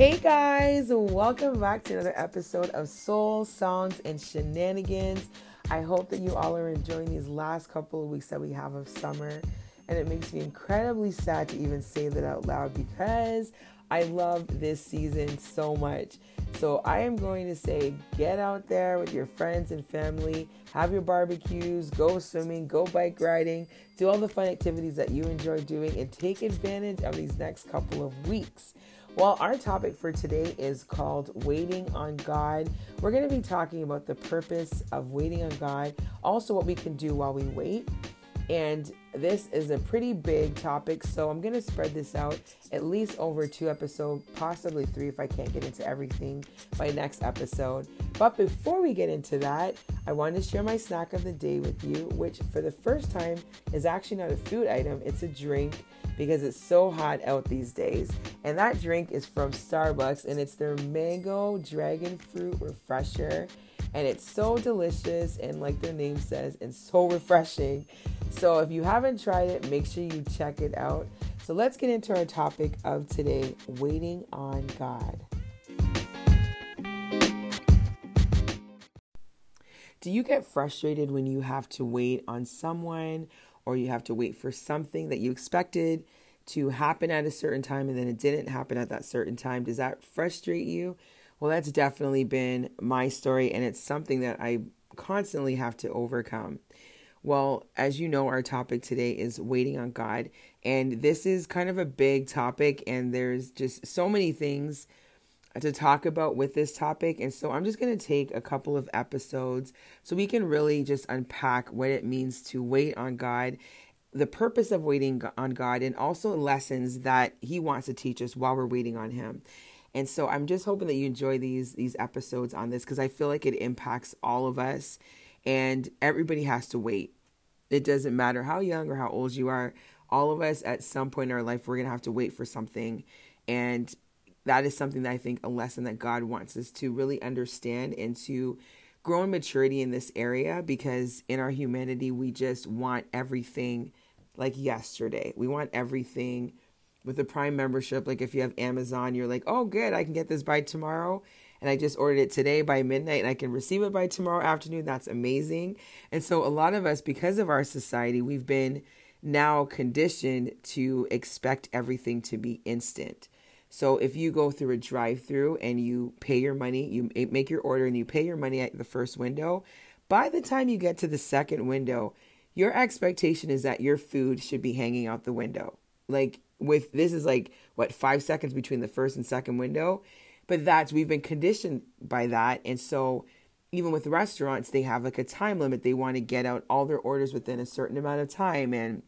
Hey guys, welcome back to another episode of Soul Songs and Shenanigans. I hope that you all are enjoying these last couple of weeks that we have of summer. And it makes me incredibly sad to even say that out loud because I love this season so much. So I am going to say get out there with your friends and family, have your barbecues, go swimming, go bike riding, do all the fun activities that you enjoy doing, and take advantage of these next couple of weeks. Well, our topic for today is called Waiting on God. We're going to be talking about the purpose of waiting on God, also what we can do while we wait. And this is a pretty big topic, so I'm going to spread this out at least over two episodes, possibly three if I can't get into everything by next episode. But before we get into that, I want to share my snack of the day with you, which for the first time is actually not a food item, it's a drink because it's so hot out these days. And that drink is from Starbucks and it's their mango dragon fruit refresher. And it's so delicious and, like their name says, and so refreshing. So, if you haven't tried it, make sure you check it out. So, let's get into our topic of today waiting on God. Do you get frustrated when you have to wait on someone or you have to wait for something that you expected to happen at a certain time and then it didn't happen at that certain time. Does that frustrate you? Well, that's definitely been my story, and it's something that I constantly have to overcome. Well, as you know, our topic today is waiting on God, and this is kind of a big topic, and there's just so many things to talk about with this topic. And so I'm just going to take a couple of episodes so we can really just unpack what it means to wait on God, the purpose of waiting on God, and also lessons that He wants to teach us while we're waiting on Him. And so I'm just hoping that you enjoy these these episodes on this because I feel like it impacts all of us and everybody has to wait. It doesn't matter how young or how old you are. All of us at some point in our life we're going to have to wait for something and that is something that I think a lesson that God wants us to really understand and to grow in maturity in this area because in our humanity, we just want everything like yesterday. We want everything with a Prime membership. Like if you have Amazon, you're like, oh, good, I can get this by tomorrow. And I just ordered it today by midnight and I can receive it by tomorrow afternoon. That's amazing. And so, a lot of us, because of our society, we've been now conditioned to expect everything to be instant. So if you go through a drive-through and you pay your money, you make your order and you pay your money at the first window, by the time you get to the second window, your expectation is that your food should be hanging out the window. Like with this is like what 5 seconds between the first and second window, but that's we've been conditioned by that and so even with restaurants they have like a time limit. They want to get out all their orders within a certain amount of time and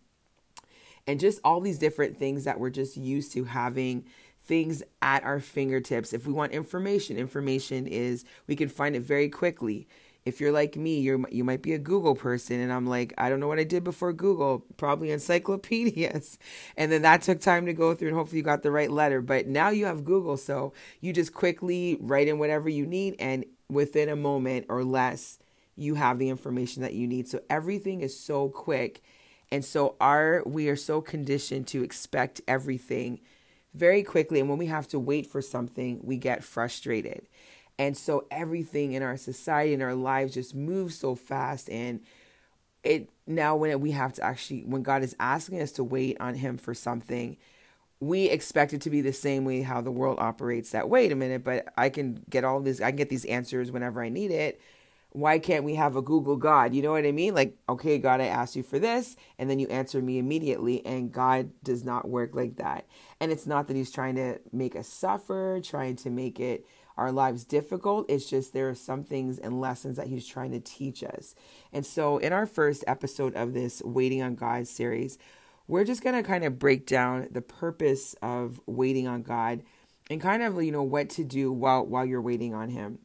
and just all these different things that we're just used to having things at our fingertips. If we want information, information is we can find it very quickly. If you're like me, you're you might be a Google person and I'm like, I don't know what I did before Google, probably encyclopedias. And then that took time to go through and hopefully you got the right letter. But now you have Google, so you just quickly write in whatever you need and within a moment or less you have the information that you need. So everything is so quick. And so our we are so conditioned to expect everything very quickly. And when we have to wait for something, we get frustrated. And so everything in our society and our lives just moves so fast. And it now, when we have to actually, when God is asking us to wait on Him for something, we expect it to be the same way how the world operates that wait a minute but i can get all this i can get these answers whenever i need it why can't we have a Google God? You know what I mean? Like, okay, God, I asked you for this, and then you answer me immediately. And God does not work like that. And it's not that He's trying to make us suffer, trying to make it our lives difficult. It's just there are some things and lessons that He's trying to teach us. And so, in our first episode of this Waiting on God series, we're just going to kind of break down the purpose of waiting on God and kind of, you know, what to do while while you're waiting on Him.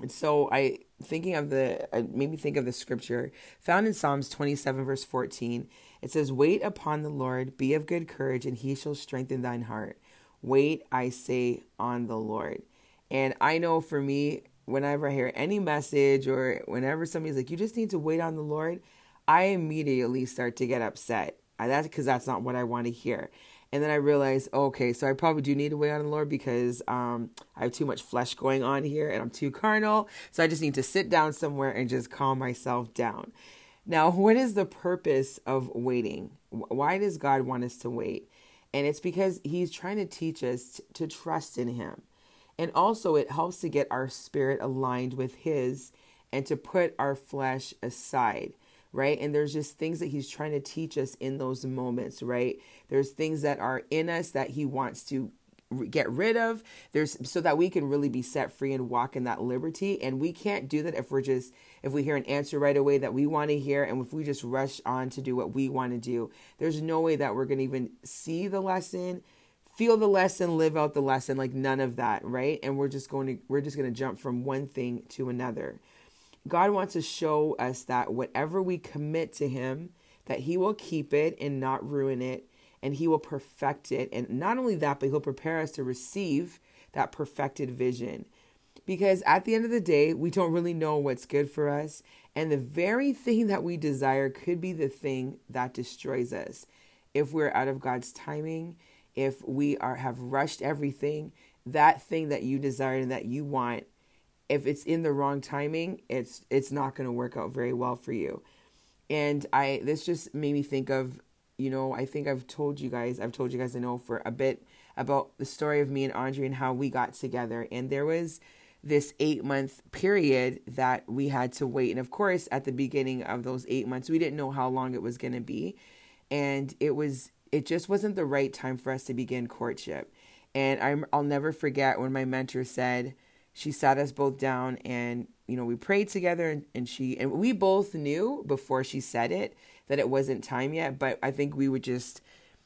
And so I thinking of the uh, made me think of the scripture found in Psalms 27 verse 14. It says, "Wait upon the Lord, be of good courage, and he shall strengthen thine heart. Wait, I say, on the Lord." And I know for me, whenever I hear any message or whenever somebody's like, "You just need to wait on the Lord," I immediately start to get upset. That's because that's not what I want to hear. And then I realized, okay, so I probably do need to wait on the Lord because um, I have too much flesh going on here and I'm too carnal. So I just need to sit down somewhere and just calm myself down. Now, what is the purpose of waiting? Why does God want us to wait? And it's because He's trying to teach us to trust in Him. And also, it helps to get our spirit aligned with His and to put our flesh aside right? And there's just things that he's trying to teach us in those moments, right? There's things that are in us that he wants to get rid of. There's so that we can really be set free and walk in that liberty. And we can't do that if we're just if we hear an answer right away that we want to hear and if we just rush on to do what we want to do. There's no way that we're going to even see the lesson feel the lesson live out the lesson like none of that right? And we're just going to we're just going to jump from one thing to another God wants to show us that whatever we commit to Him, that He will keep it and not ruin it, and He will perfect it. And not only that, but He'll prepare us to receive that perfected vision. Because at the end of the day, we don't really know what's good for us. And the very thing that we desire could be the thing that destroys us. If we're out of God's timing, if we are have rushed everything, that thing that you desire and that you want if it's in the wrong timing, it's it's not going to work out very well for you. And I this just made me think of, you know, I think I've told you guys, I've told you guys I know for a bit about the story of me and Andre and how we got together. And there was this 8 month period that we had to wait. And of course, at the beginning of those 8 months, we didn't know how long it was going to be. And it was it just wasn't the right time for us to begin courtship. And I'm, I'll never forget when my mentor said, she sat us both down and you know we prayed together and, and she and we both knew before she said it that it wasn't time yet but i think we were just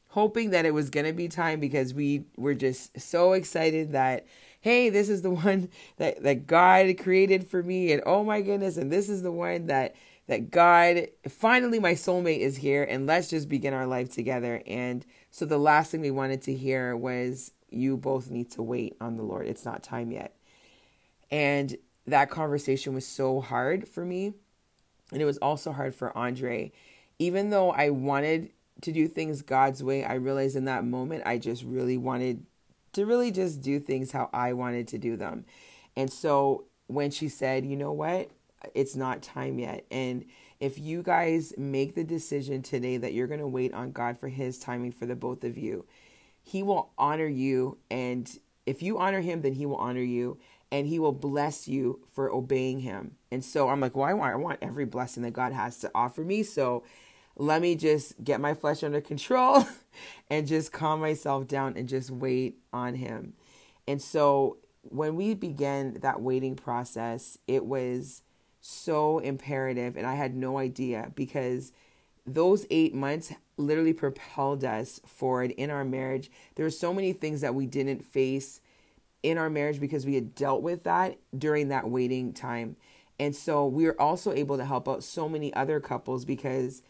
hoping that it was going to be time because we were just so excited that hey this is the one that that god created for me and oh my goodness and this is the one that that god finally my soulmate is here and let's just begin our life together. And so the last thing we wanted to hear was you both need to wait on the lord. It's not time yet and that conversation was so hard for me. And it was also hard for Andre. Even though I wanted to do things God's way, I realized in that moment I just really wanted to really just do things how I wanted to do them. And so when she said, you know what, it's not time yet. And if you guys make the decision today that you're going to wait on God for His timing for the both of you, He will honor you. And if you honor Him, then He will honor you and he will bless you for obeying him. And so I'm like, well, I want, I want every blessing that God has to offer me. So let me just get my flesh under control and just calm myself down and just wait on him. And so when we began that waiting process, it was so imperative. And I had no idea because those eight months literally propelled us forward in our marriage. There were so many things that we didn't face in our marriage because we had dealt with that during that waiting time. And so we were also able to help out so many other couples because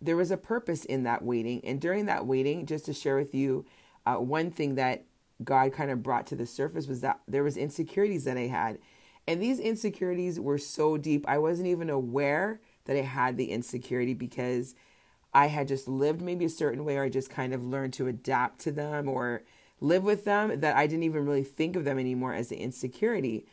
there was a purpose in that waiting. And during that waiting, just to share with you, uh, one thing that God kind of brought to the surface was that there was insecurities that I had. And these insecurities were so deep, I wasn't even aware that I had the insecurity because I had just lived maybe a certain way or I just kind of learned to adapt to them or live with them that I didn't even really think of them anymore as an insecurity.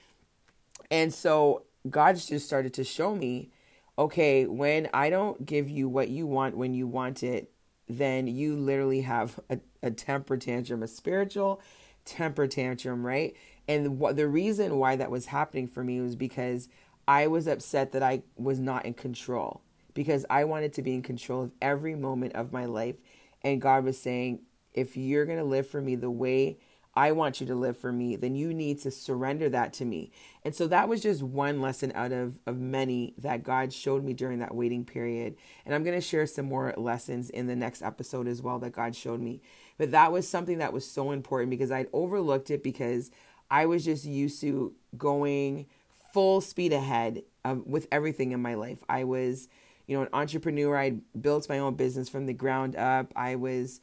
And so God just started to show me okay, when I don't give you what you want when you want it, then you literally have a, a temper tantrum, a spiritual temper tantrum, right? And the reason why that was happening for me was because I was upset that I was not in control because I wanted to be in control of every moment of my life. And God was saying, if you're going to live for me the way I want you to live for me, then you need to surrender that to me. And so that was just one lesson out of, of many that God showed me during that waiting period. And I'm going to share some more lessons in the next episode as well that God showed me. But that was something that was so important because I'd overlooked it because I was just used to going full speed ahead um, with everything in my life. I was, you know, an entrepreneur. I built my own business from the ground up. I was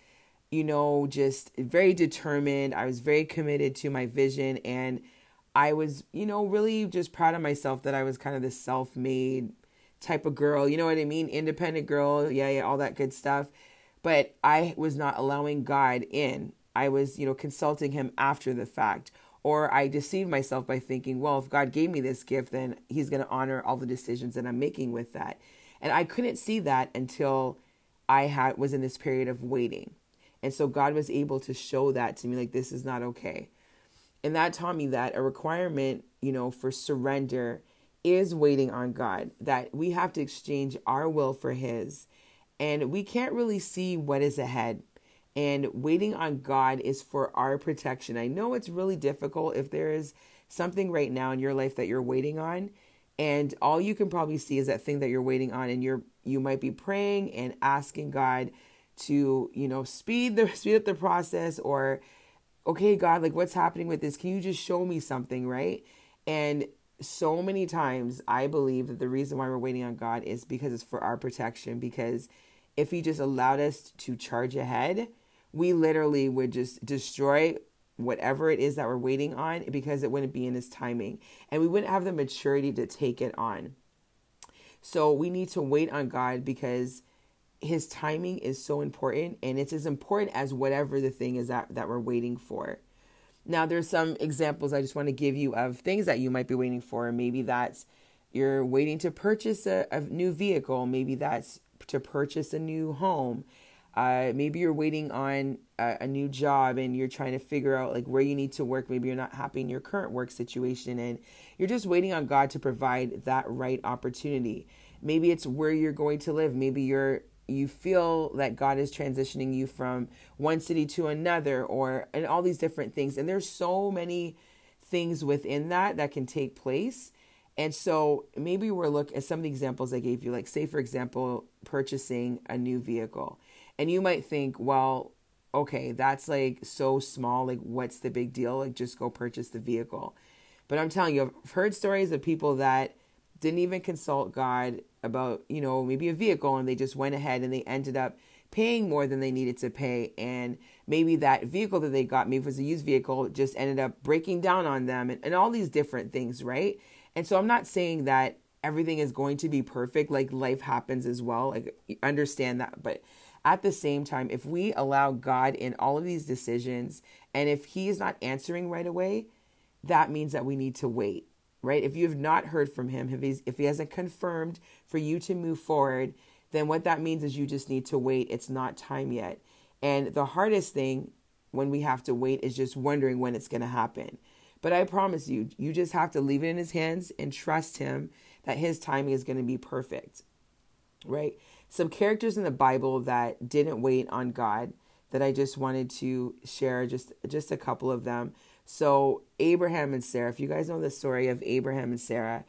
you know, just very determined. I was very committed to my vision and I was, you know, really just proud of myself that I was kind of this self-made type of girl, you know what I mean? Independent girl, yeah, yeah, all that good stuff. but I was not allowing God in. I was, you know, consulting him after the fact. Or I deceived myself by thinking, well, if God gave me this gift, then he's going to honor all the decisions that I'm making with that. And I couldn't see that until I had was in this period of waiting. And so God was able to show that to me like this is not okay. And that taught me that a requirement, you know, for surrender is waiting on God, that we have to exchange our will for his. And we can't really see what is ahead. And waiting on God is for our protection. I know it's really difficult if there is something right now in your life that you're waiting on and all you can probably see is that thing that you're waiting on and you're you might be praying and asking God to, you know, speed the speed up the process or okay, God, like what's happening with this? Can you just show me something, right? And so many times I believe that the reason why we're waiting on God is because it's for our protection because if he just allowed us to charge ahead, we literally would just destroy whatever it is that we're waiting on because it wouldn't be in his timing and we wouldn't have the maturity to take it on. So we need to wait on God because his timing is so important and it's as important as whatever the thing is that, that we're waiting for. Now, there's some examples I just want to give you of things that you might be waiting for. Maybe that's you're waiting to purchase a, a new vehicle. Maybe that's to purchase a new home. Uh, maybe you're waiting on a, a, new job and you're trying to figure out like where you need to work. Maybe you're not happy in your current work situation and you're just waiting on God to provide that right opportunity. Maybe it's where you're going to live. Maybe you're you feel that God is transitioning you from one city to another or and all these different things. And there's so many things within that that can take place. And so maybe we're look at some of the examples I gave you, like say for example, purchasing a new vehicle and you might think, well, okay, that's like so small. Like, what's the big deal? Like, just go purchase the vehicle. But I'm telling you, I've heard stories of people that didn't even consult God about, you know, maybe a vehicle and they just went ahead and they ended up paying more than they needed to pay. And maybe that vehicle that they got, maybe it was a used vehicle, just ended up breaking down on them and, and all these different things, right? And so I'm not saying that everything is going to be perfect. Like life happens as well. Like understand that. But at the same time, if we allow God in all of these decisions, and if He is not answering right away, that means that we need to wait, right? If you have not heard from Him, if, he's, if He hasn't confirmed for you to move forward, then what that means is you just need to wait. It's not time yet. And the hardest thing when we have to wait is just wondering when it's going to happen. But I promise you, you just have to leave it in His hands and trust Him that His timing is going to be perfect, right? some characters in the Bible that didn't wait on God that I just wanted to share just just a couple of them. So Abraham and Sarah, if you guys know the story of Abraham and Sarah,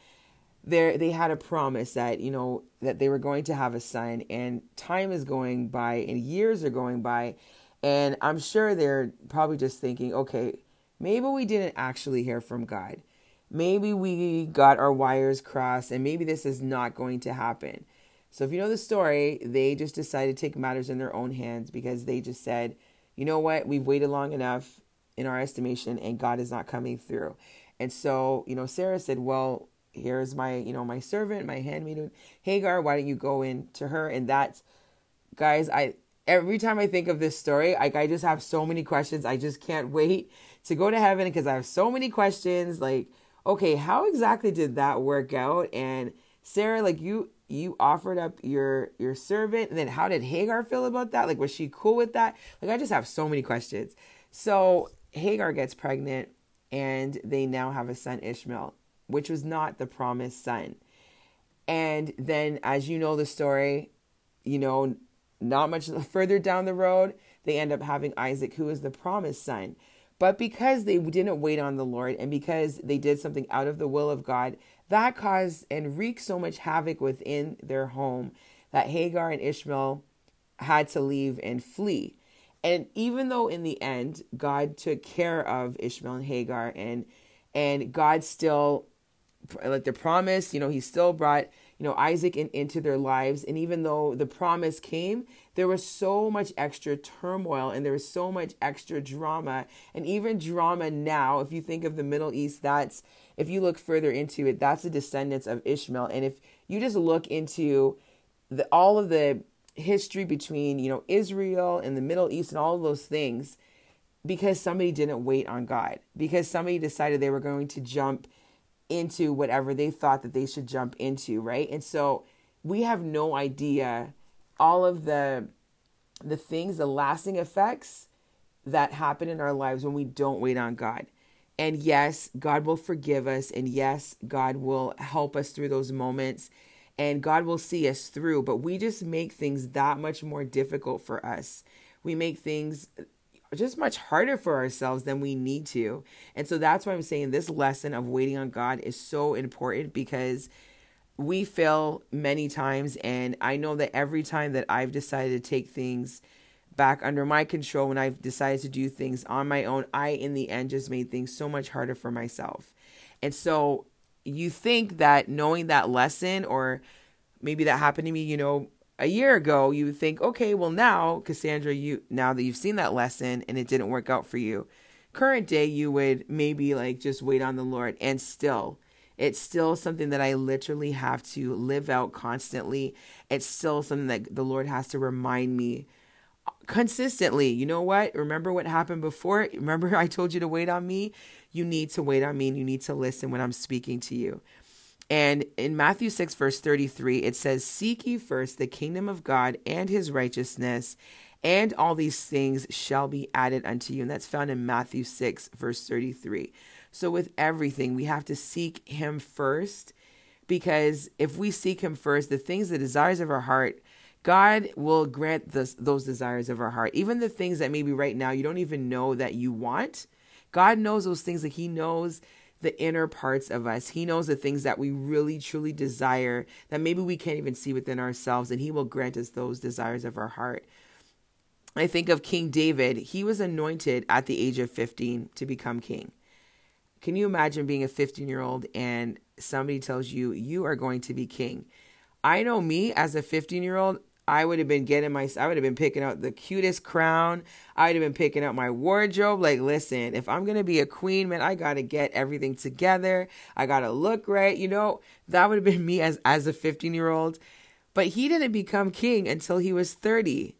they they had a promise that you know that they were going to have a son, and time is going by and years are going by, and I'm sure they're probably just thinking, okay, maybe we didn't actually hear from God, maybe we got our wires crossed, and maybe this is not going to happen. So if you know the story, they just decided to take matters in their own hands because they just said, you know what, we've waited long enough in our estimation and God is not coming through. And so, you know, Sarah said, well, here's my, you know, my servant, my handmaiden, Hagar, why don't you go in to her? And that's, guys, I, every time I think of this story, like I just have so many questions. I just can't wait to go to heaven because I have so many questions. Like, okay, how exactly did that work out? And Sarah, like you, you offered up your your servant and then how did hagar feel about that like was she cool with that like i just have so many questions so hagar gets pregnant and they now have a son ishmael which was not the promised son and then as you know the story you know not much further down the road they end up having isaac who is the promised son but because they didn't wait on the lord and because they did something out of the will of god that caused and wreaked so much havoc within their home that Hagar and Ishmael had to leave and flee. And even though in the end God took care of Ishmael and Hagar and and God still like the promise, you know, he still brought, you know, Isaac in, into their lives. And even though the promise came, there was so much extra turmoil and there was so much extra drama. And even drama now, if you think of the Middle East, that's if you look further into it, that's the descendants of Ishmael. And if you just look into the, all of the history between, you know, Israel and the Middle East and all those things because somebody didn't wait on God, because somebody decided they were going to jump into whatever they thought that they should jump into, right? And so we have no idea all of the the things, the lasting effects that happen in our lives when we don't wait on God. And yes, God will forgive us and yes, God will help us through those moments and God will see us through, but we just make things that much more difficult for us. We make things just much harder for ourselves than we need to. And so that's why I'm saying this lesson of waiting on God is so important because we fail many times. And I know that every time that I've decided to take things back under my control, when I've decided to do things on my own, I, in the end, just made things so much harder for myself. And so you think that knowing that lesson, or maybe that happened to me, you know, a year ago, you would think, okay, well now, Cassandra, you now that you've seen that lesson and it didn't work out for you, current day, you would maybe like just wait on the Lord. And still, it's still something that I literally have to live out constantly. It's still something that the Lord has to remind me consistently. You know what? Remember what happened before? Remember I told you to wait on me? You need to wait on me and you need to listen when I'm speaking to you. And in Matthew 6, verse 33, it says, Seek ye first the kingdom of God and his righteousness, and all these things shall be added unto you. And that's found in Matthew 6, verse 33. So, with everything, we have to seek him first, because if we seek him first, the things, the desires of our heart, God will grant this, those desires of our heart. Even the things that maybe right now you don't even know that you want. God knows those things that He knows the inner parts of us. He knows the things that we really truly desire that maybe we can't even see within ourselves, and He will grant us those desires of our heart. I think of King David. He was anointed at the age of 15 to become king. Can you imagine being a 15 year old and somebody tells you, you are going to be king? I know me as a 15 year old, I would have been getting my, I would have been picking out the cutest crown. I would have been picking out my wardrobe. Like, listen, if I'm going to be a queen, man, I got to get everything together. I got to look right. You know, that would have been me as, as a 15 year old. But he didn't become king until he was 30.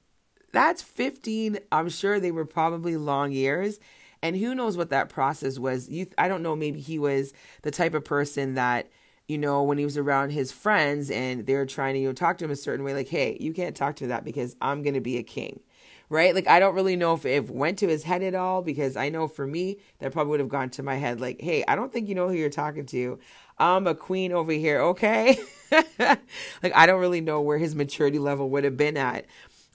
That's 15. I'm sure they were probably long years. And who knows what that process was. You, I don't know. Maybe he was the type of person that, you know, when he was around his friends and they're trying to, you know, talk to him a certain way, like, hey, you can't talk to that because I'm going to be a king. Right? Like, I don't really know if it went to his head at all because I know for me, that probably would have gone to my head, like, hey, I don't think you know who you're talking to. I'm a queen over here, okay? like, I don't really know where his maturity level would have been at.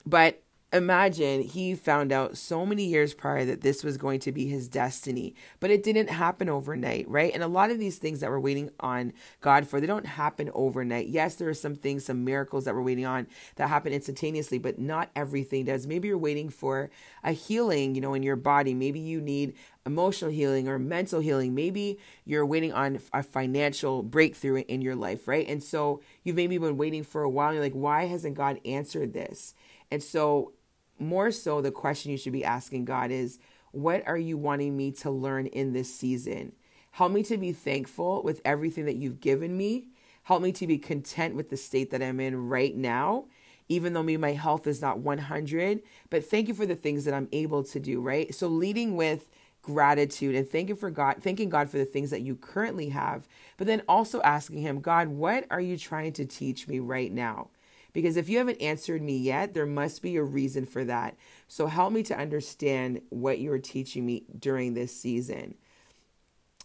But imagine he found out so many years prior that this was going to be his destiny but it didn't happen overnight right? And a lot of these things that we're waiting on god for they don't happen overnight. Yes there are some things some miracles that we're waiting on that happen instantaneously but not everything does. Maybe you're waiting for a healing you know in your body. Maybe you need emotional healing or mental healing. Maybe you're waiting on a financial breakthrough in your life right? And so you've maybe been waiting for a while you're like why hasn't god answered this? And so more so the question you should be asking God is, what are you wanting me to learn in this season? Help me to be thankful with everything that you've given me. Help me to be content with the state that I'm in right now, even though maybe my health is not 100. But thank you for the things that I'm able to do, right? So leading with gratitude and thanking for God, thanking God for the things that you currently have, but then also asking Him, God, what are you trying to teach me right now? Because if you haven't answered me yet, there must be a reason for that. So help me to understand what you're teaching me during this season.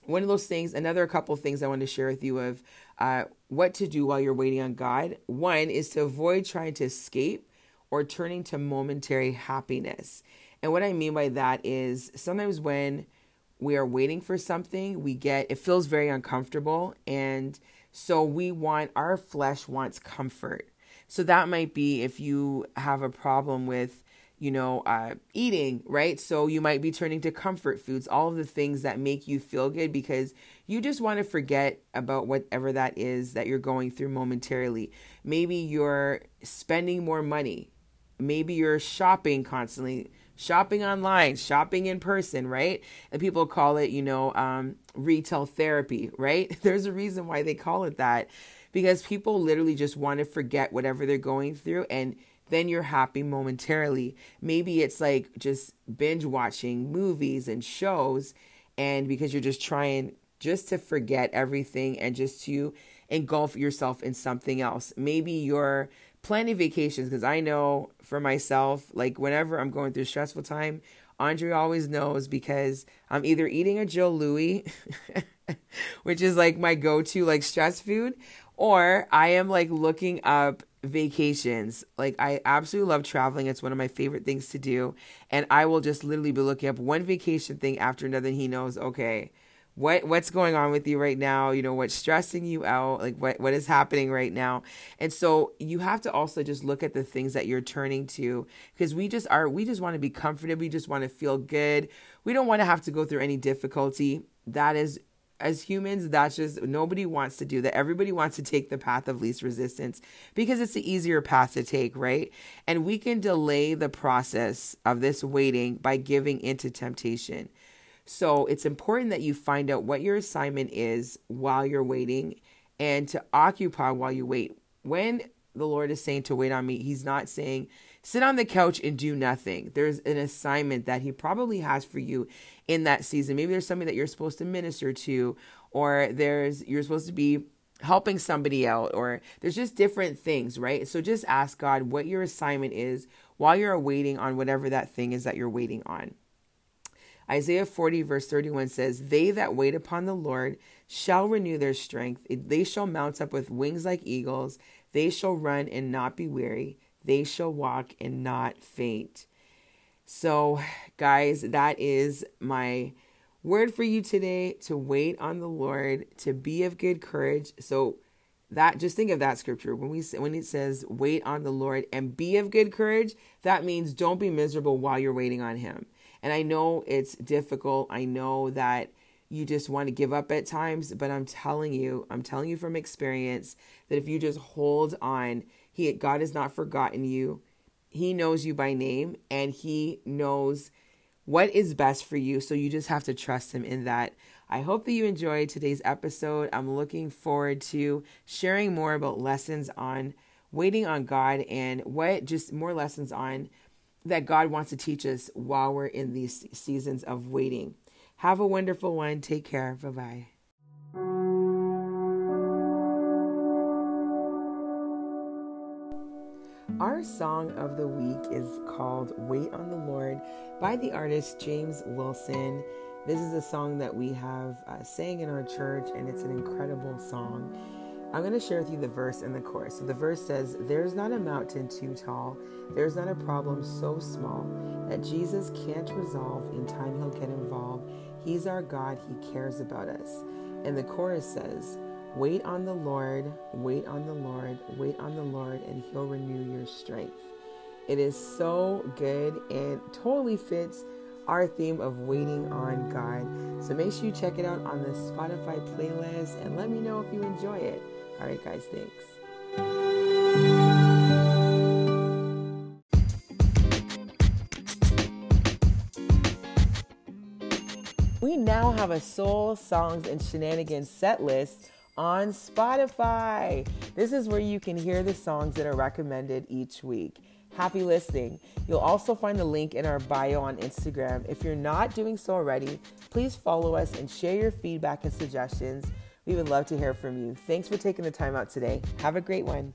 One of those things, another couple things I want to share with you of uh, what to do while you're waiting on God. One is to avoid trying to escape or turning to momentary happiness. And what I mean by that is sometimes when we are waiting for something, we get it feels very uncomfortable. And so we want our flesh wants comfort. So that might be if you have a problem with, you know, uh, eating, right? So you might be turning to comfort foods, all of the things that make you feel good because you just want to forget about whatever that is that you're going through momentarily. Maybe you're spending more money. Maybe you're shopping constantly shopping online, shopping in person, right? And people call it, you know, um, retail therapy, right? There's a reason why they call it that because people literally just want to forget whatever they're going through and then you're happy momentarily. Maybe it's like just binge watching movies and shows, and because you're just trying just to forget everything and just to engulf yourself in something else. Maybe you're planning vacations because I know for myself, like whenever I'm going through stressful time, Andre always knows because I'm either eating a Jos Louis, which is like my go-to like stress food, or I am like looking up vacations. Like I absolutely love traveling. It's one of my favorite things to do. And I will just literally be looking up one vacation thing after another. And he knows, okay, what what's going on with you right now you know what's stressing you out like what what is happening right now and so you have to also just look at the things that you're turning to because we just are we just want to be comforted we just want to feel good we don't want to have to go through any difficulty that is as humans, that's just nobody wants to do that. Everybody wants to take the path of least resistance because it's the easier path to take, right? And we can delay the process of this waiting by giving into temptation. So it's important that you find out what your assignment is while you're waiting and to occupy while you wait. When the Lord is saying to wait on me, He's not saying, sit on the couch and do nothing. There's an assignment that He probably has for you in that season. Maybe there's somebody that you're supposed to minister to, or there's you're supposed to be helping somebody out, or there's just different things, right? So just ask God what your assignment is while you're waiting on whatever that thing is that you're waiting on. Isaiah 40, verse 31 says, They that wait upon the Lord shall renew their strength. They shall mount up with wings like eagles. They shall run and not be weary. They shall walk and not faint. So, guys, that is my word for you today to wait on the Lord, to be of good courage. So, that just think of that scripture when we when it says wait on the Lord and be of good courage, that means don't be miserable while you're waiting on him. And I know it's difficult. I know that you just want to give up at times, but I'm telling you, I'm telling you from experience that if you just hold on, he God has not forgotten you. He knows you by name and he knows what is best for you. So you just have to trust him in that. I hope that you enjoyed today's episode. I'm looking forward to sharing more about lessons on waiting on God and what just more lessons on that God wants to teach us while we're in these seasons of waiting. Have a wonderful one. Take care. Bye bye. Our song of the week is called Wait on the Lord by the artist James Wilson. This is a song that we have uh, sang in our church, and it's an incredible song. I'm going to share with you the verse and the chorus. So the verse says, There's not a mountain too tall, there's not a problem so small that Jesus can't resolve. In time, he'll get involved. He's our God, He cares about us. And the chorus says, Wait on the Lord, wait on the Lord, wait on the Lord, and He'll renew your strength. It is so good and totally fits our theme of waiting on God. So make sure you check it out on the Spotify playlist and let me know if you enjoy it. All right, guys, thanks. We now have a soul, songs, and shenanigans set list on Spotify. This is where you can hear the songs that are recommended each week. Happy listening. You'll also find the link in our bio on Instagram. If you're not doing so already, please follow us and share your feedback and suggestions. We would love to hear from you. Thanks for taking the time out today. Have a great one.